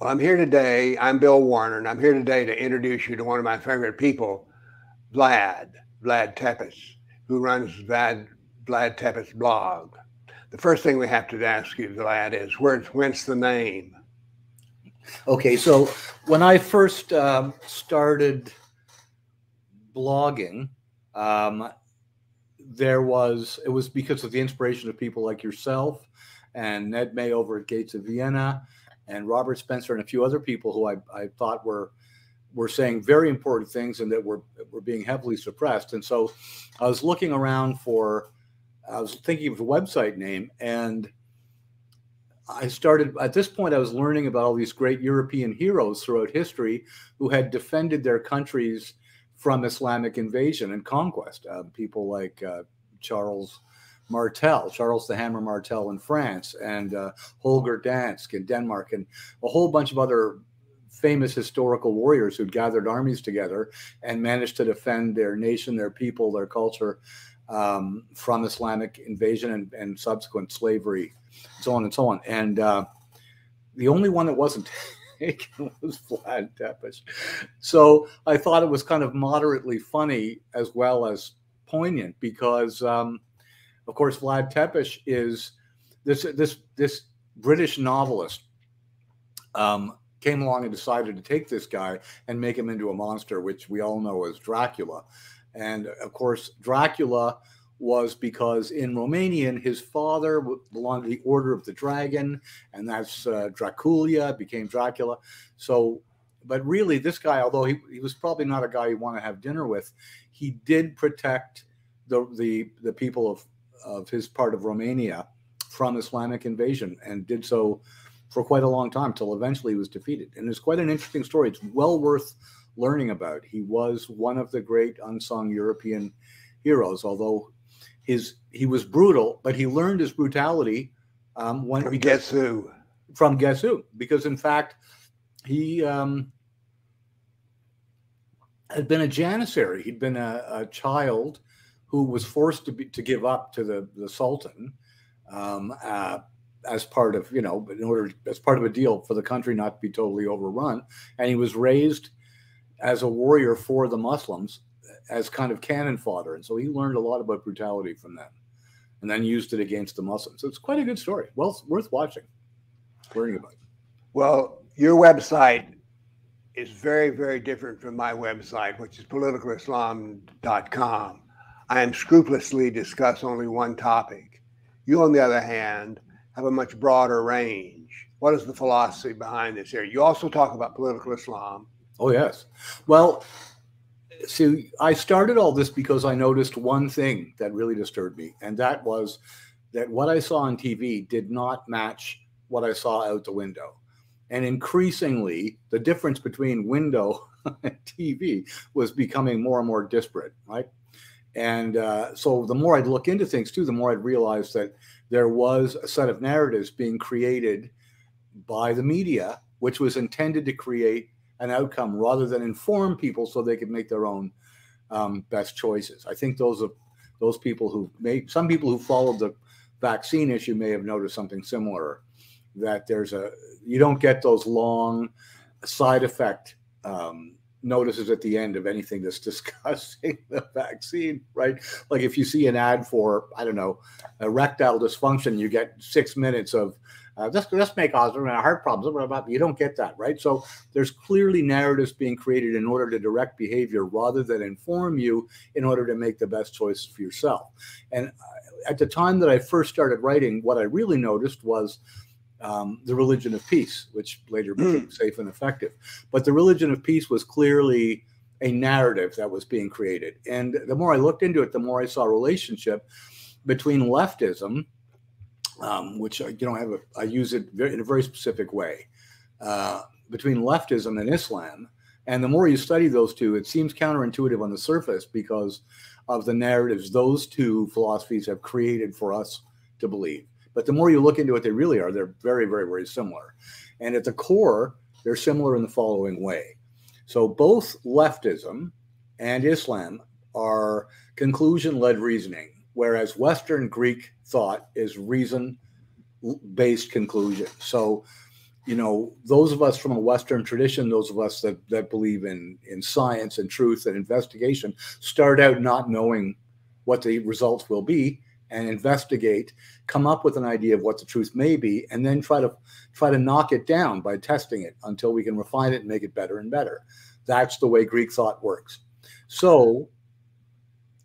Well, I'm here today. I'm Bill Warner, and I'm here today to introduce you to one of my favorite people, Vlad, Vlad Tepes, who runs Vlad, Vlad Tepes blog. The first thing we have to ask you, Vlad, is where, whence the name? Okay, so when I first um, started blogging, um, there was it was because of the inspiration of people like yourself and Ned May over at Gates of Vienna and Robert Spencer and a few other people who I, I thought were were saying very important things and that were were being heavily suppressed. And so I was looking around for I was thinking of a website name and I started at this point I was learning about all these great European heroes throughout history who had defended their countries from Islamic invasion and conquest. Uh, people like uh, Charles Martel, Charles the Hammer Martel in France, and uh, Holger Dansk in Denmark, and a whole bunch of other famous historical warriors who'd gathered armies together and managed to defend their nation, their people, their culture um, from Islamic invasion and, and, subsequent slavery, so on and so on. And uh, the only one that wasn't taken was Vlad Tepes. So I thought it was kind of moderately funny as well as poignant because. Um, of course, Vlad Tepes is this this this British novelist um, came along and decided to take this guy and make him into a monster, which we all know as Dracula. And of course, Dracula was because in Romanian, his father belonged to the Order of the Dragon, and that's uh, Draculia became Dracula. So, but really, this guy, although he, he was probably not a guy you want to have dinner with, he did protect the the the people of of his part of Romania from Islamic invasion and did so for quite a long time till eventually he was defeated. And it's quite an interesting story. It's well worth learning about. He was one of the great unsung European heroes, although his he was brutal, but he learned his brutality um, when from guess who from guess who because in fact he um, had been a janissary. He'd been a, a child who was forced to be to give up to the the Sultan um, uh, as part of you know in order as part of a deal for the country not to be totally overrun, and he was raised as a warrior for the Muslims as kind of cannon fodder, and so he learned a lot about brutality from them, and then used it against the Muslims. So it's quite a good story. Well, worth watching, learning about. Well, your website is very, very different from my website, which is politicalislam.com. I am scrupulously discuss only one topic. You, on the other hand, have a much broader range. What is the philosophy behind this here? You also talk about political Islam. Oh, yes. Well, see, I started all this because I noticed one thing that really disturbed me, and that was that what I saw on TV did not match what I saw out the window. And increasingly, the difference between window and TV was becoming more and more disparate, right? And uh, so the more I'd look into things too, the more I'd realize that there was a set of narratives being created by the media, which was intended to create an outcome rather than inform people so they could make their own um, best choices. I think those are those people who made some people who followed the vaccine issue may have noticed something similar that there's a you don't get those long side effect um, notices at the end of anything that's discussing the vaccine, right? Like if you see an ad for, I don't know, erectile dysfunction, you get six minutes of uh, this, this may cause heart problems. You don't get that, right? So there's clearly narratives being created in order to direct behavior rather than inform you in order to make the best choice for yourself. And uh, at the time that I first started writing, what I really noticed was um, the religion of peace, which later hmm. became safe and effective. But the religion of peace was clearly a narrative that was being created. And the more I looked into it, the more I saw a relationship between leftism, um, which I, you know, I have a, I use it very, in a very specific way, uh, between leftism and Islam. And the more you study those two, it seems counterintuitive on the surface because of the narratives those two philosophies have created for us to believe. But the more you look into what they really are, they're very, very, very similar. And at the core, they're similar in the following way. So both leftism and Islam are conclusion led reasoning, whereas Western Greek thought is reason based conclusion. So you know, those of us from a Western tradition, those of us that, that believe in, in science and truth and investigation, start out not knowing what the results will be and investigate, come up with an idea of what the truth may be, and then try to try to knock it down by testing it until we can refine it and make it better and better. That's the way Greek thought works. So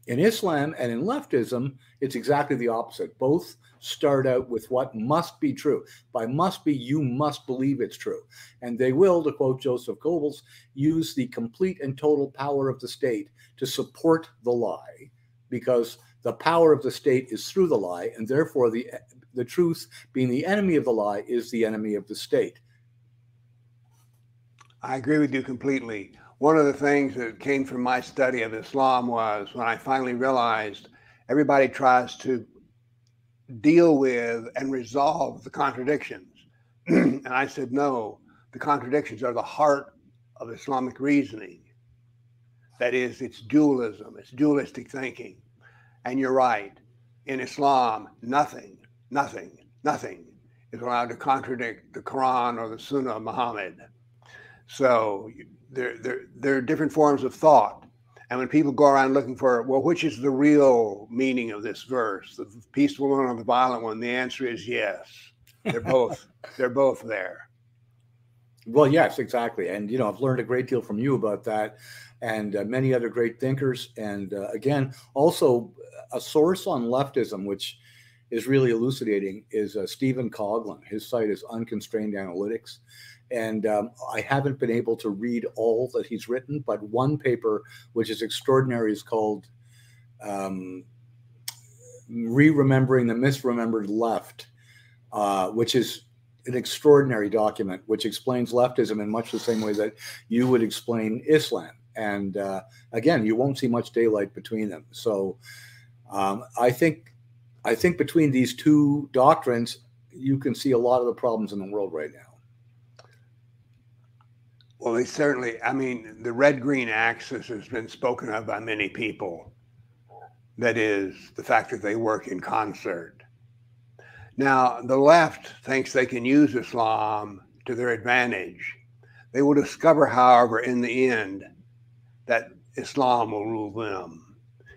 in Islam and in leftism, it's exactly the opposite. Both start out with what must be true. By must be, you must believe it's true. And they will, to quote Joseph Goebbels, use the complete and total power of the state to support the lie because the power of the state is through the lie, and therefore the, the truth, being the enemy of the lie, is the enemy of the state. I agree with you completely. One of the things that came from my study of Islam was when I finally realized everybody tries to deal with and resolve the contradictions. and I said, no, the contradictions are the heart of Islamic reasoning. That is, it's dualism, it's dualistic thinking. And you're right. In Islam, nothing, nothing, nothing is allowed to contradict the Quran or the Sunnah of Muhammad. So there, there, there are different forms of thought and when people go around looking for, well, which is the real meaning of this verse, the peaceful one or the violent one? The answer is yes. They're both. they're both there. Well, yes, exactly. And you know, I've learned a great deal from you about that, and uh, many other great thinkers. And uh, again, also a source on leftism, which is really elucidating, is uh, Stephen Coughlin. His site is Unconstrained Analytics, and um, I haven't been able to read all that he's written, but one paper which is extraordinary is called um, "Re-remembering the Misremembered Left," uh, which is an extraordinary document which explains leftism in much the same way that you would explain Islam. And uh, again, you won't see much daylight between them. So um, I think I think between these two doctrines, you can see a lot of the problems in the world right now. Well, they certainly, I mean, the red green axis has been spoken of by many people. That is the fact that they work in concert. Now, the left thinks they can use Islam to their advantage. They will discover, however, in the end, that Islam will rule them.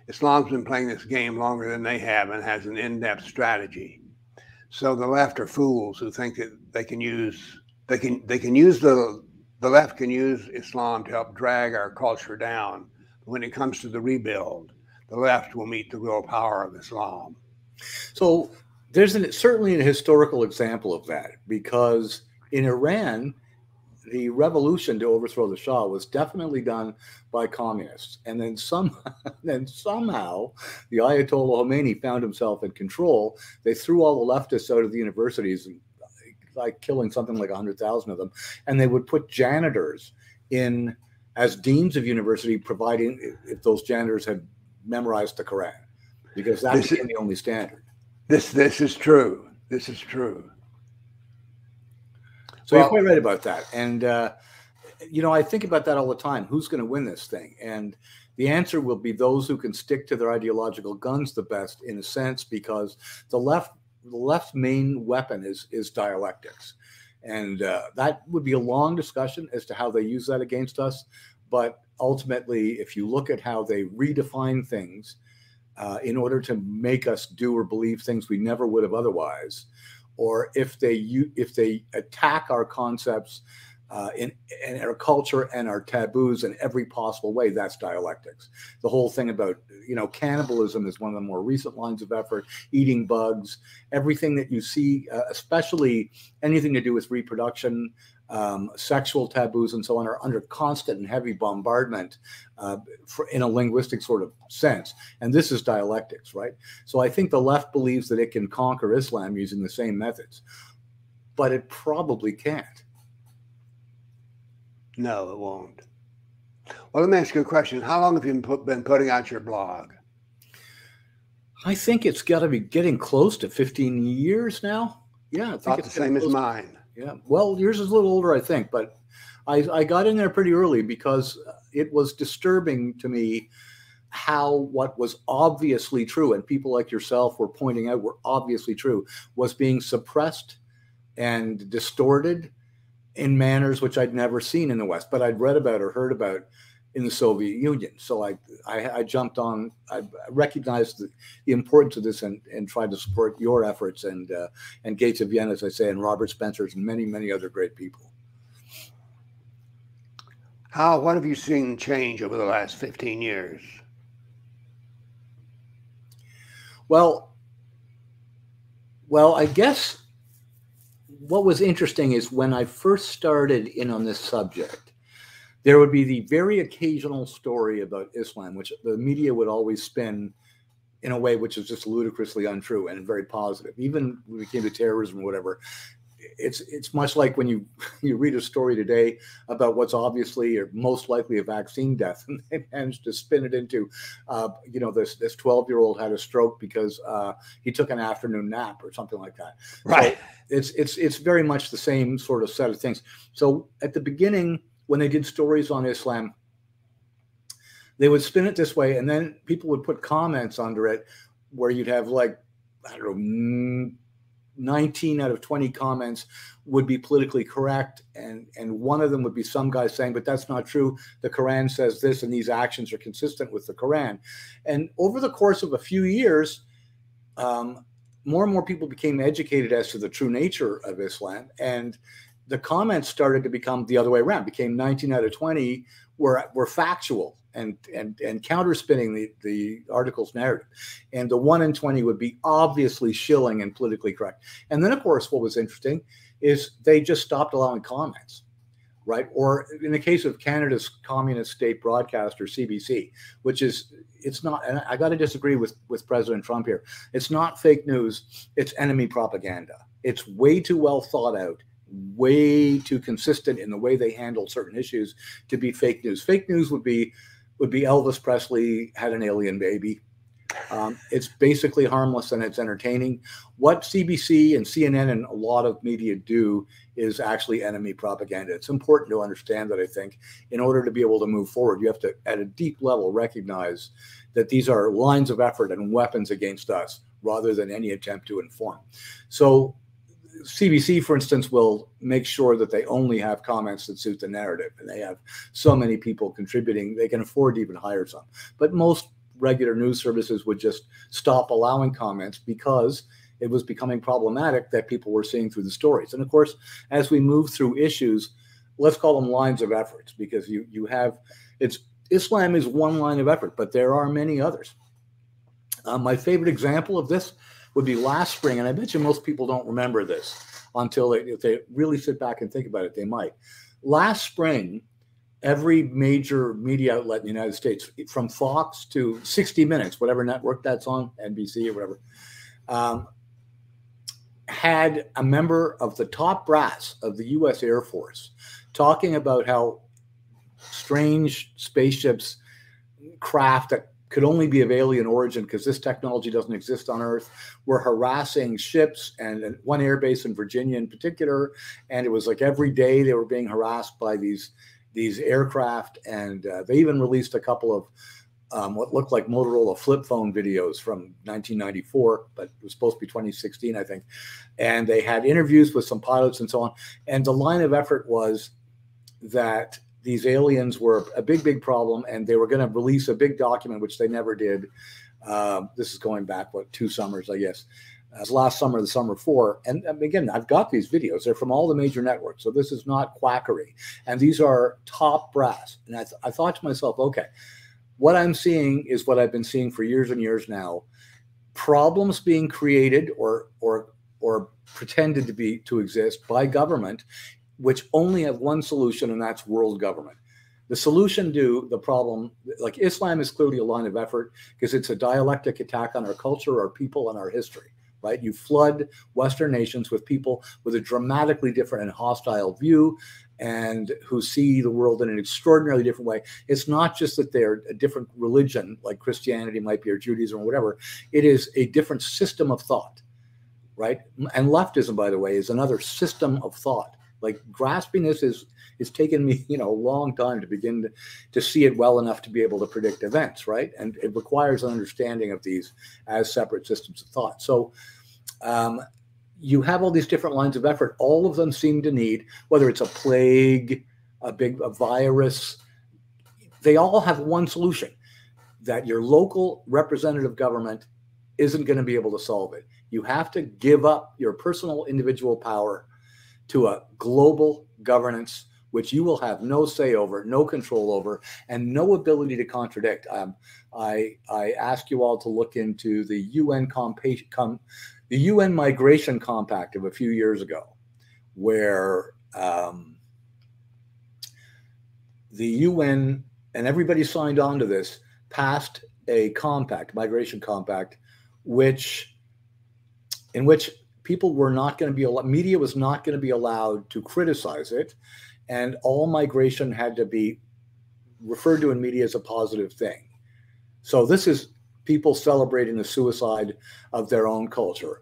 Islam's been playing this game longer than they have and has an in depth strategy. So the left are fools who think that they can use they can they can use the the left can use Islam to help drag our culture down. When it comes to the rebuild, the left will meet the real power of Islam. So there's an, certainly a historical example of that because in Iran, the revolution to overthrow the Shah was definitely done by communists, and then some, then somehow, the Ayatollah Khomeini found himself in control. They threw all the leftists out of the universities and like killing something like 100,000 of them. And they would put janitors in as deans of university, providing if those janitors had memorized the Quran, because that this became is, the only standard. This this is true. This is true. So well, you're quite right about that. And uh, you know, I think about that all the time. Who's going to win this thing? And the answer will be those who can stick to their ideological guns the best, in a sense, because the left the left's main weapon is is dialectics, and uh, that would be a long discussion as to how they use that against us. But ultimately, if you look at how they redefine things uh, in order to make us do or believe things we never would have otherwise, or if they if they attack our concepts uh, in, in our culture and our taboos in every possible way. That's dialectics. The whole thing about, you know, cannibalism is one of the more recent lines of effort, eating bugs, everything that you see, uh, especially anything to do with reproduction, um, sexual taboos, and so on, are under constant and heavy bombardment uh, for, in a linguistic sort of sense. And this is dialectics, right? So I think the left believes that it can conquer Islam using the same methods, but it probably can't no, it won't. Well, let me ask you a question. How long have you been putting out your blog? I think it's got to be getting close to 15 years now. Yeah, I think About it's the same as mine. Yeah. Well, yours is a little older, I think, but I, I got in there pretty early because it was disturbing to me how what was obviously true and people like yourself were pointing out were obviously true was being suppressed and distorted in manners which I'd never seen in the West, but I'd read about or heard about in the Soviet Union. So I, I, I jumped on, I recognized the, the, importance of this and, and tried to support your efforts and, uh, and Gates of Vienna, as I say, and Robert Spencer's and many, many other great people. How, what have you seen change over the last 15 years? Well, well, I guess what was interesting is when I first started in on this subject, there would be the very occasional story about Islam, which the media would always spin in a way which is just ludicrously untrue and very positive. Even when it came to terrorism or whatever, it's it's much like when you you read a story today about what's obviously or most likely a vaccine death, and they managed to spin it into, uh, you know, this this twelve year old had a stroke because uh, he took an afternoon nap or something like that. Right. So it's it's it's very much the same sort of set of things. So at the beginning, when they did stories on Islam, they would spin it this way, and then people would put comments under it where you'd have like I don't know 19 out of 20 comments would be politically correct and and one of them would be some guy saying but that's not true. The quran says this and these actions are consistent with the quran. And over the course of a few years um, more and more people became educated as to the true nature of islam and the comments started to become the other way around. Became 19 out of 20 were were factual and and and counterspinning the the article's narrative. And the 1 in 20 would be obviously shilling and politically correct. And then of course what was interesting is they just stopped allowing comments right? Or in the case of canada's communist state broadcaster cbc which is it's not and i got to disagree with with president trump here. It's not fake news. It's enemy propaganda. It's way too well thought out way too consistent in the way they handle certain issues to be fake news. Fake news would be would be Elvis Presley had an alien baby. Um, it's basically harmless and it's entertaining. What CBC and CNN and a lot of media do is actually enemy propaganda. It's important to understand that, I think, in order to be able to move forward, you have to, at a deep level, recognize that these are lines of effort and weapons against us rather than any attempt to inform. So CBC, for instance, will make sure that they only have comments that suit the narrative, and they have so many people contributing, they can afford to even hire some. But most regular news services would just stop allowing comments because it was becoming problematic that people were seeing through the stories. And of course, as we move through issues, let's call them lines of efforts because you you have it's Islam is one line of effort, but there are many others. Uh, my favorite example of this would be last spring, and I bet you most people don't remember this until they, if they really sit back and think about it, they might. Last spring, every major media outlet in the United States, from Fox to 60 Minutes, whatever network that's on, NBC or whatever, um, had a member of the top brass of the U.S. Air Force talking about how strange spaceships, craft that could only be of alien origin because this technology doesn't exist on Earth. We're harassing ships and one airbase in Virginia in particular, and it was like every day they were being harassed by these these aircraft, and uh, they even released a couple of um, what looked like Motorola flip phone videos from 1994, but it was supposed to be 2016, I think. And they had interviews with some pilots and so on. And the line of effort was that these aliens were a big, big problem, and they were going to release a big document, which they never did. Uh, this is going back what two summers, I guess. Uh, last summer, the summer four, and um, again, I've got these videos. They're from all the major networks, so this is not quackery, and these are top brass. And I, th- I thought to myself, okay, what I'm seeing is what I've been seeing for years and years now: problems being created or or or pretended to be to exist by government which only have one solution, and that's world government. The solution to the problem, like Islam, is clearly a line of effort because it's a dialectic attack on our culture, our people, and our history. Right? You flood Western nations with people with a dramatically different and hostile view, and who see the world in an extraordinarily different way. It's not just that they're a different religion, like Christianity might be, or Judaism, or whatever. It is a different system of thought, right? And leftism, by the way, is another system of thought like grasping this is it's taken me you know a long time to begin to, to see it well enough to be able to predict events right and it requires an understanding of these as separate systems of thought so um, you have all these different lines of effort. All of them seem to need, whether it's a plague, a big a virus, they all have one solution that your local representative government isn't going to be able to solve it. You have to give up your personal individual power to a global governance which you will have no say over, no control over, and no ability to contradict. Um, I I ask you all to look into the UN comp- com- the UN Migration Compact of a few years ago, where um, the UN and everybody signed on to this passed a compact, migration compact, which in which people were not going to be allowed, media was not going to be allowed to criticize it, and all migration had to be referred to in media as a positive thing. So this is people celebrating the suicide of their own culture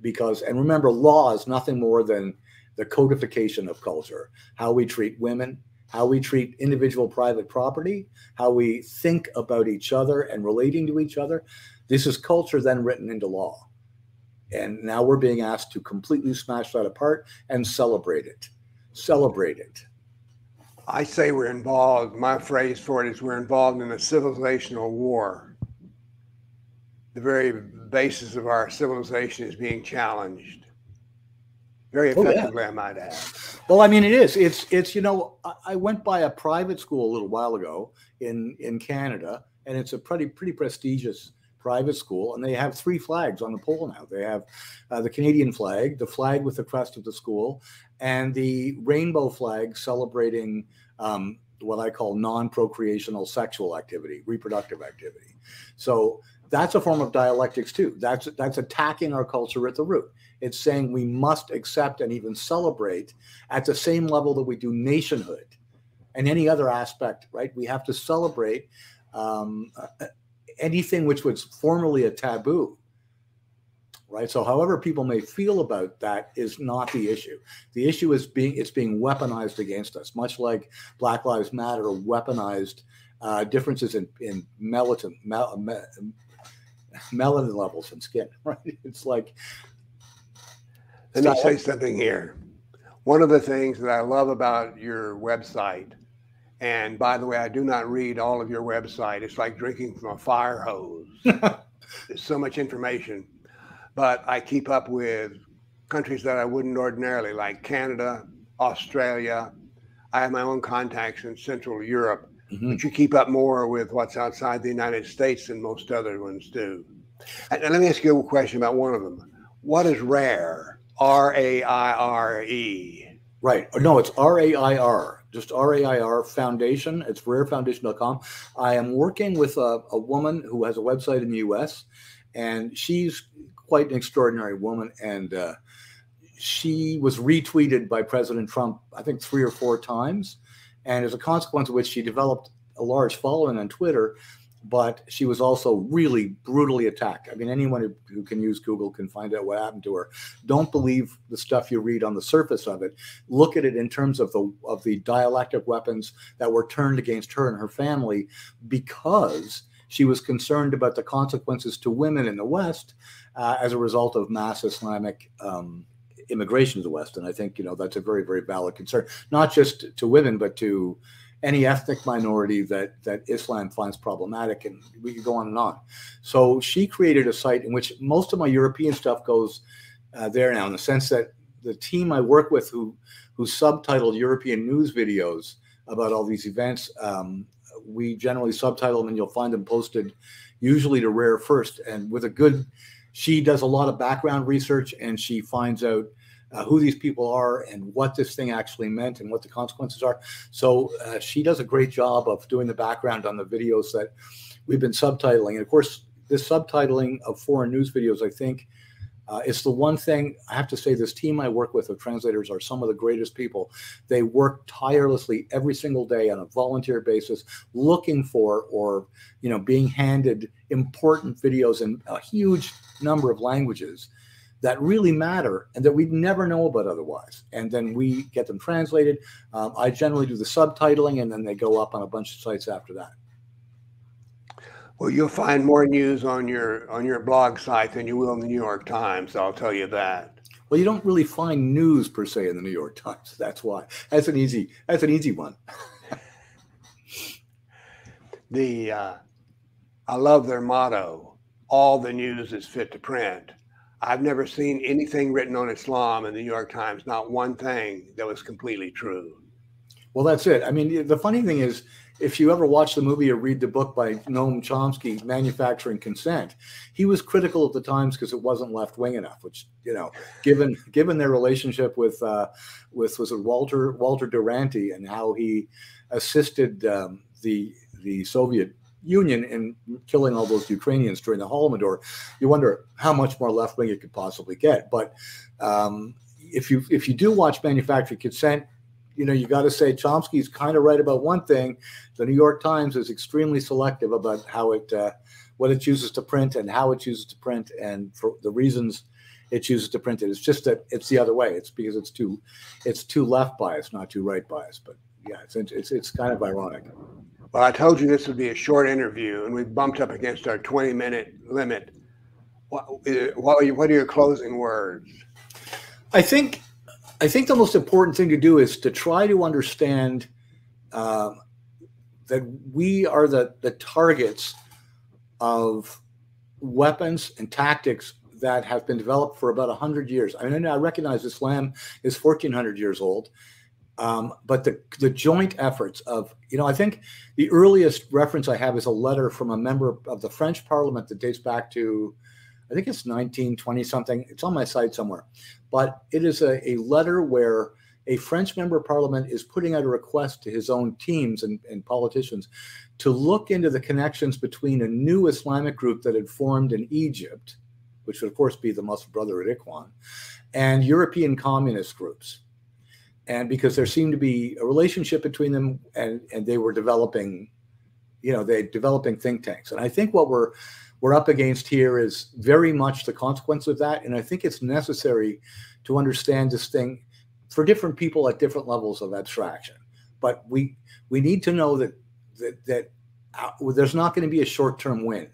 because and remember law is nothing more than the codification of culture how we treat women how we treat individual private property how we think about each other and relating to each other this is culture then written into law and now we're being asked to completely smash that apart and celebrate it celebrate it I say we're involved, my phrase for it is we're involved in a civilizational war. The very basis of our civilization is being challenged. Very effectively, oh, yeah. I might add. Well, I mean, it is. It's, it's, you know, I went by a private school a little while ago in, in Canada, and it's a pretty, pretty prestigious private school, and they have three flags on the pole now. They have uh, the Canadian flag, the flag with the crest of the school, and the rainbow flag celebrating um, what I call non-procreational sexual activity, reproductive activity. So that's a form of dialectics too. That's that's attacking our culture at the root. It's saying we must accept and even celebrate at the same level that we do nationhood and any other aspect. Right? We have to celebrate um, anything which was formerly a taboo right? So however people may feel about that is not the issue. The issue is being it's being weaponized against us, much like Black Lives Matter weaponized uh, differences in in melatonin mel, melanin levels in skin, right? It's like. Let me say something here. One of the things that I love about your website, and by the way, I do not read all of your website. It's like drinking from a fire hose. There's so much information but I keep up with countries that I wouldn't ordinarily, like Canada, Australia. I have my own contacts in Central Europe, mm-hmm. but you keep up more with what's outside the United States than most other ones do. And, and let me ask you a question about one of them. What is rare? R A I R E. Right. No, it's R A I R, just R A I R Foundation. It's rarefoundation.com. I am working with a, a woman who has a website in the US, and she's quite an extraordinary woman. And uh, she was retweeted by President Trump, I think, three or four times. And as a consequence of which, she developed a large following on Twitter. But she was also really brutally attacked. I mean, anyone who, who can use Google can find out what happened to her. Don't believe the stuff you read on the surface of it. Look at it in terms of the of the dialectic weapons that were turned against her and her family because she was concerned about the consequences to women in the West uh, as a result of mass Islamic um, immigration to the West. And I think you know that's a very very valid concern, not just to women, but to any ethnic minority that that Islam finds problematic, and we could go on and on. So she created a site in which most of my European stuff goes uh, there now, in the sense that the team I work with, who who subtitled European news videos about all these events, um, we generally subtitle them, and you'll find them posted usually to RAIR first, and with a good she does a lot of background research and she finds out uh, who these people are and what this thing actually meant and what the consequences are. So uh, she does a great job of doing the background on the videos that we've been subtitling. And of course, this subtitling of foreign news videos, I think, uh, it's the one thing I have to say. This team I work with of translators are some of the greatest people. They work tirelessly every single day on a volunteer basis, looking for or you know being handed important videos in a huge number of languages that really matter and that we'd never know about otherwise. And then we get them translated. Um, I generally do the subtitling, and then they go up on a bunch of sites after that. Well, you'll find more news on your on your blog site than you will in the New York Times. I'll tell you that. Well, you don't really find news per se in the New York Times. That's why. That's an easy. That's an easy one. the uh, I love their motto. All the news is fit to print. I've never seen anything written on Islam in the New York Times, not one thing that was completely true. Well, that's it. I mean, the funny thing is, if you ever watch the movie or read the book by Noam Chomsky, Manufacturing Consent, he was critical of the Times because it wasn't left wing enough. Which you know, given given their relationship with uh, with was it Walter Walter Duranty and how he assisted um, the the Soviet Union in killing all those Ukrainians during the Holodomor, you wonder how much more left wing it could possibly get. But um, if you if you do watch Manufacturing Consent, you know you got to say Chomsky's kind of right about one thing. The New York Times is extremely selective about how it uh, what it chooses to print and how it chooses to print and for the reasons it chooses to print it. It's just that it's the other way. It's because it's too it's too left biased, not too right biased. But yeah, it's it's it's kind of ironic. Well, I told you this would be a short interview, and we bumped up against our 20 minute limit. What, what, are, what are your closing words? I think I think the most important thing to do is to try to understand uh, that we are the, the targets of weapons and tactics that have been developed for about 100 years. I mean, I recognize Islam is 1400 years old, um, but the, the joint efforts of, you know, I think the earliest reference I have is a letter from a member of the French parliament that dates back to, I think it's 1920 something. It's on my site somewhere. But it is a, a letter where a French member of parliament is putting out a request to his own teams and, and politicians to look into the connections between a new Islamic group that had formed in Egypt, which would, of course, be the Muslim Brotherhood Ikhwan, and European communist groups and because there seemed to be a relationship between them and and they were developing you know they developing think tanks. And i think what we're we're up against here is very much the consequence of that. And i think it's necessary to understand this thing for different people at different levels of abstraction. But we we need to know that that that uh, there's not going to be a short-term win.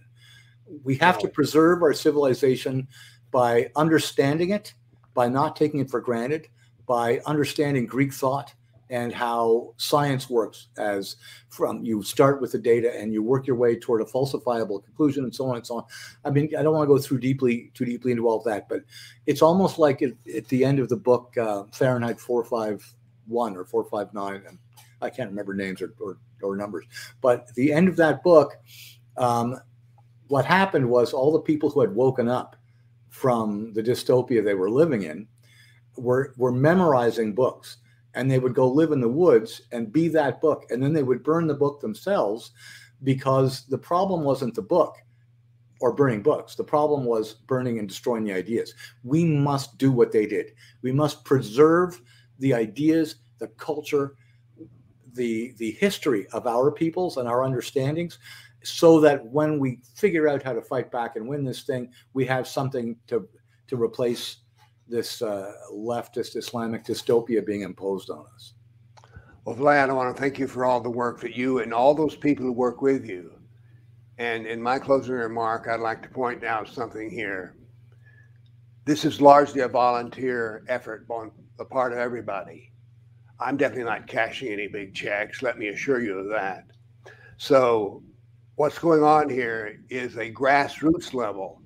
We have to preserve our civilization by understanding it by not taking it for granted by understanding Greek thought and how science works as from you start with the data and you work your way toward a falsifiable conclusion and so on and so on. I mean, I don't want to go through deeply too deeply into all of that, but it's almost like at, at the end of the book, uh, Fahrenheit 451 or 459, and I can't remember names or, or, or numbers, but the end of that book, um, what happened was all the people who had woken up from the dystopia they were living in were were memorizing books and they would go live in the woods and be that book and then they would burn the book themselves because the problem wasn't the book or burning books. The problem was burning and destroying the ideas. We must do what they did. We must preserve the ideas the culture the the history of our peoples and our understandings so that when we figure out how to fight back and win this thing we have something to to replace this uh, leftist Islamic dystopia being imposed on us. Well, Vlad, I want to thank you for all the work that you and all those people who work with you. And in my closing remark, I'd like to point out something here. This is largely a volunteer effort on the part of everybody. I'm definitely not cashing any big checks, let me assure you of that. So, what's going on here is a grassroots level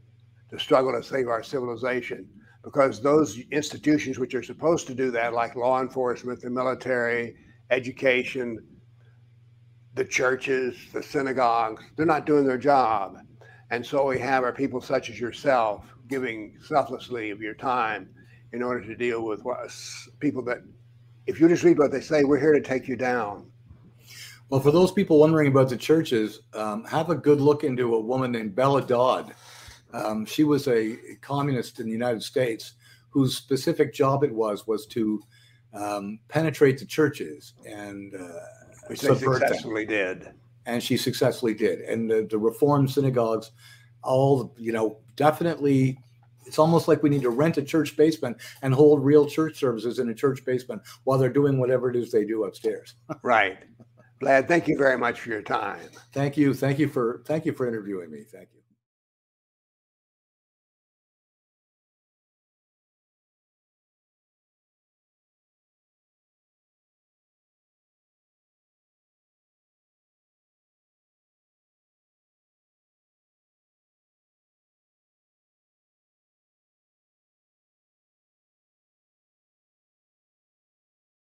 to struggle to save our civilization because those institutions which are supposed to do that, like law enforcement, the military, education, the churches, the synagogues, they're not doing their job. And so we have our people such as yourself giving selflessly of your time in order to deal with what, people that, if you just read what they say, we're here to take you down. Well, for those people wondering about the churches, um, have a good look into a woman named Bella Dodd um, she was a communist in the United States whose specific job it was was to um, penetrate the churches and uh, which they successfully them. did. And she successfully did. And the, the Reformed synagogues, all you know, definitely. It's almost like we need to rent a church basement and hold real church services in a church basement while they're doing whatever it is they do upstairs. right. Vlad, thank you very much for your time. Thank you. Thank you for thank you for interviewing me. Thank you.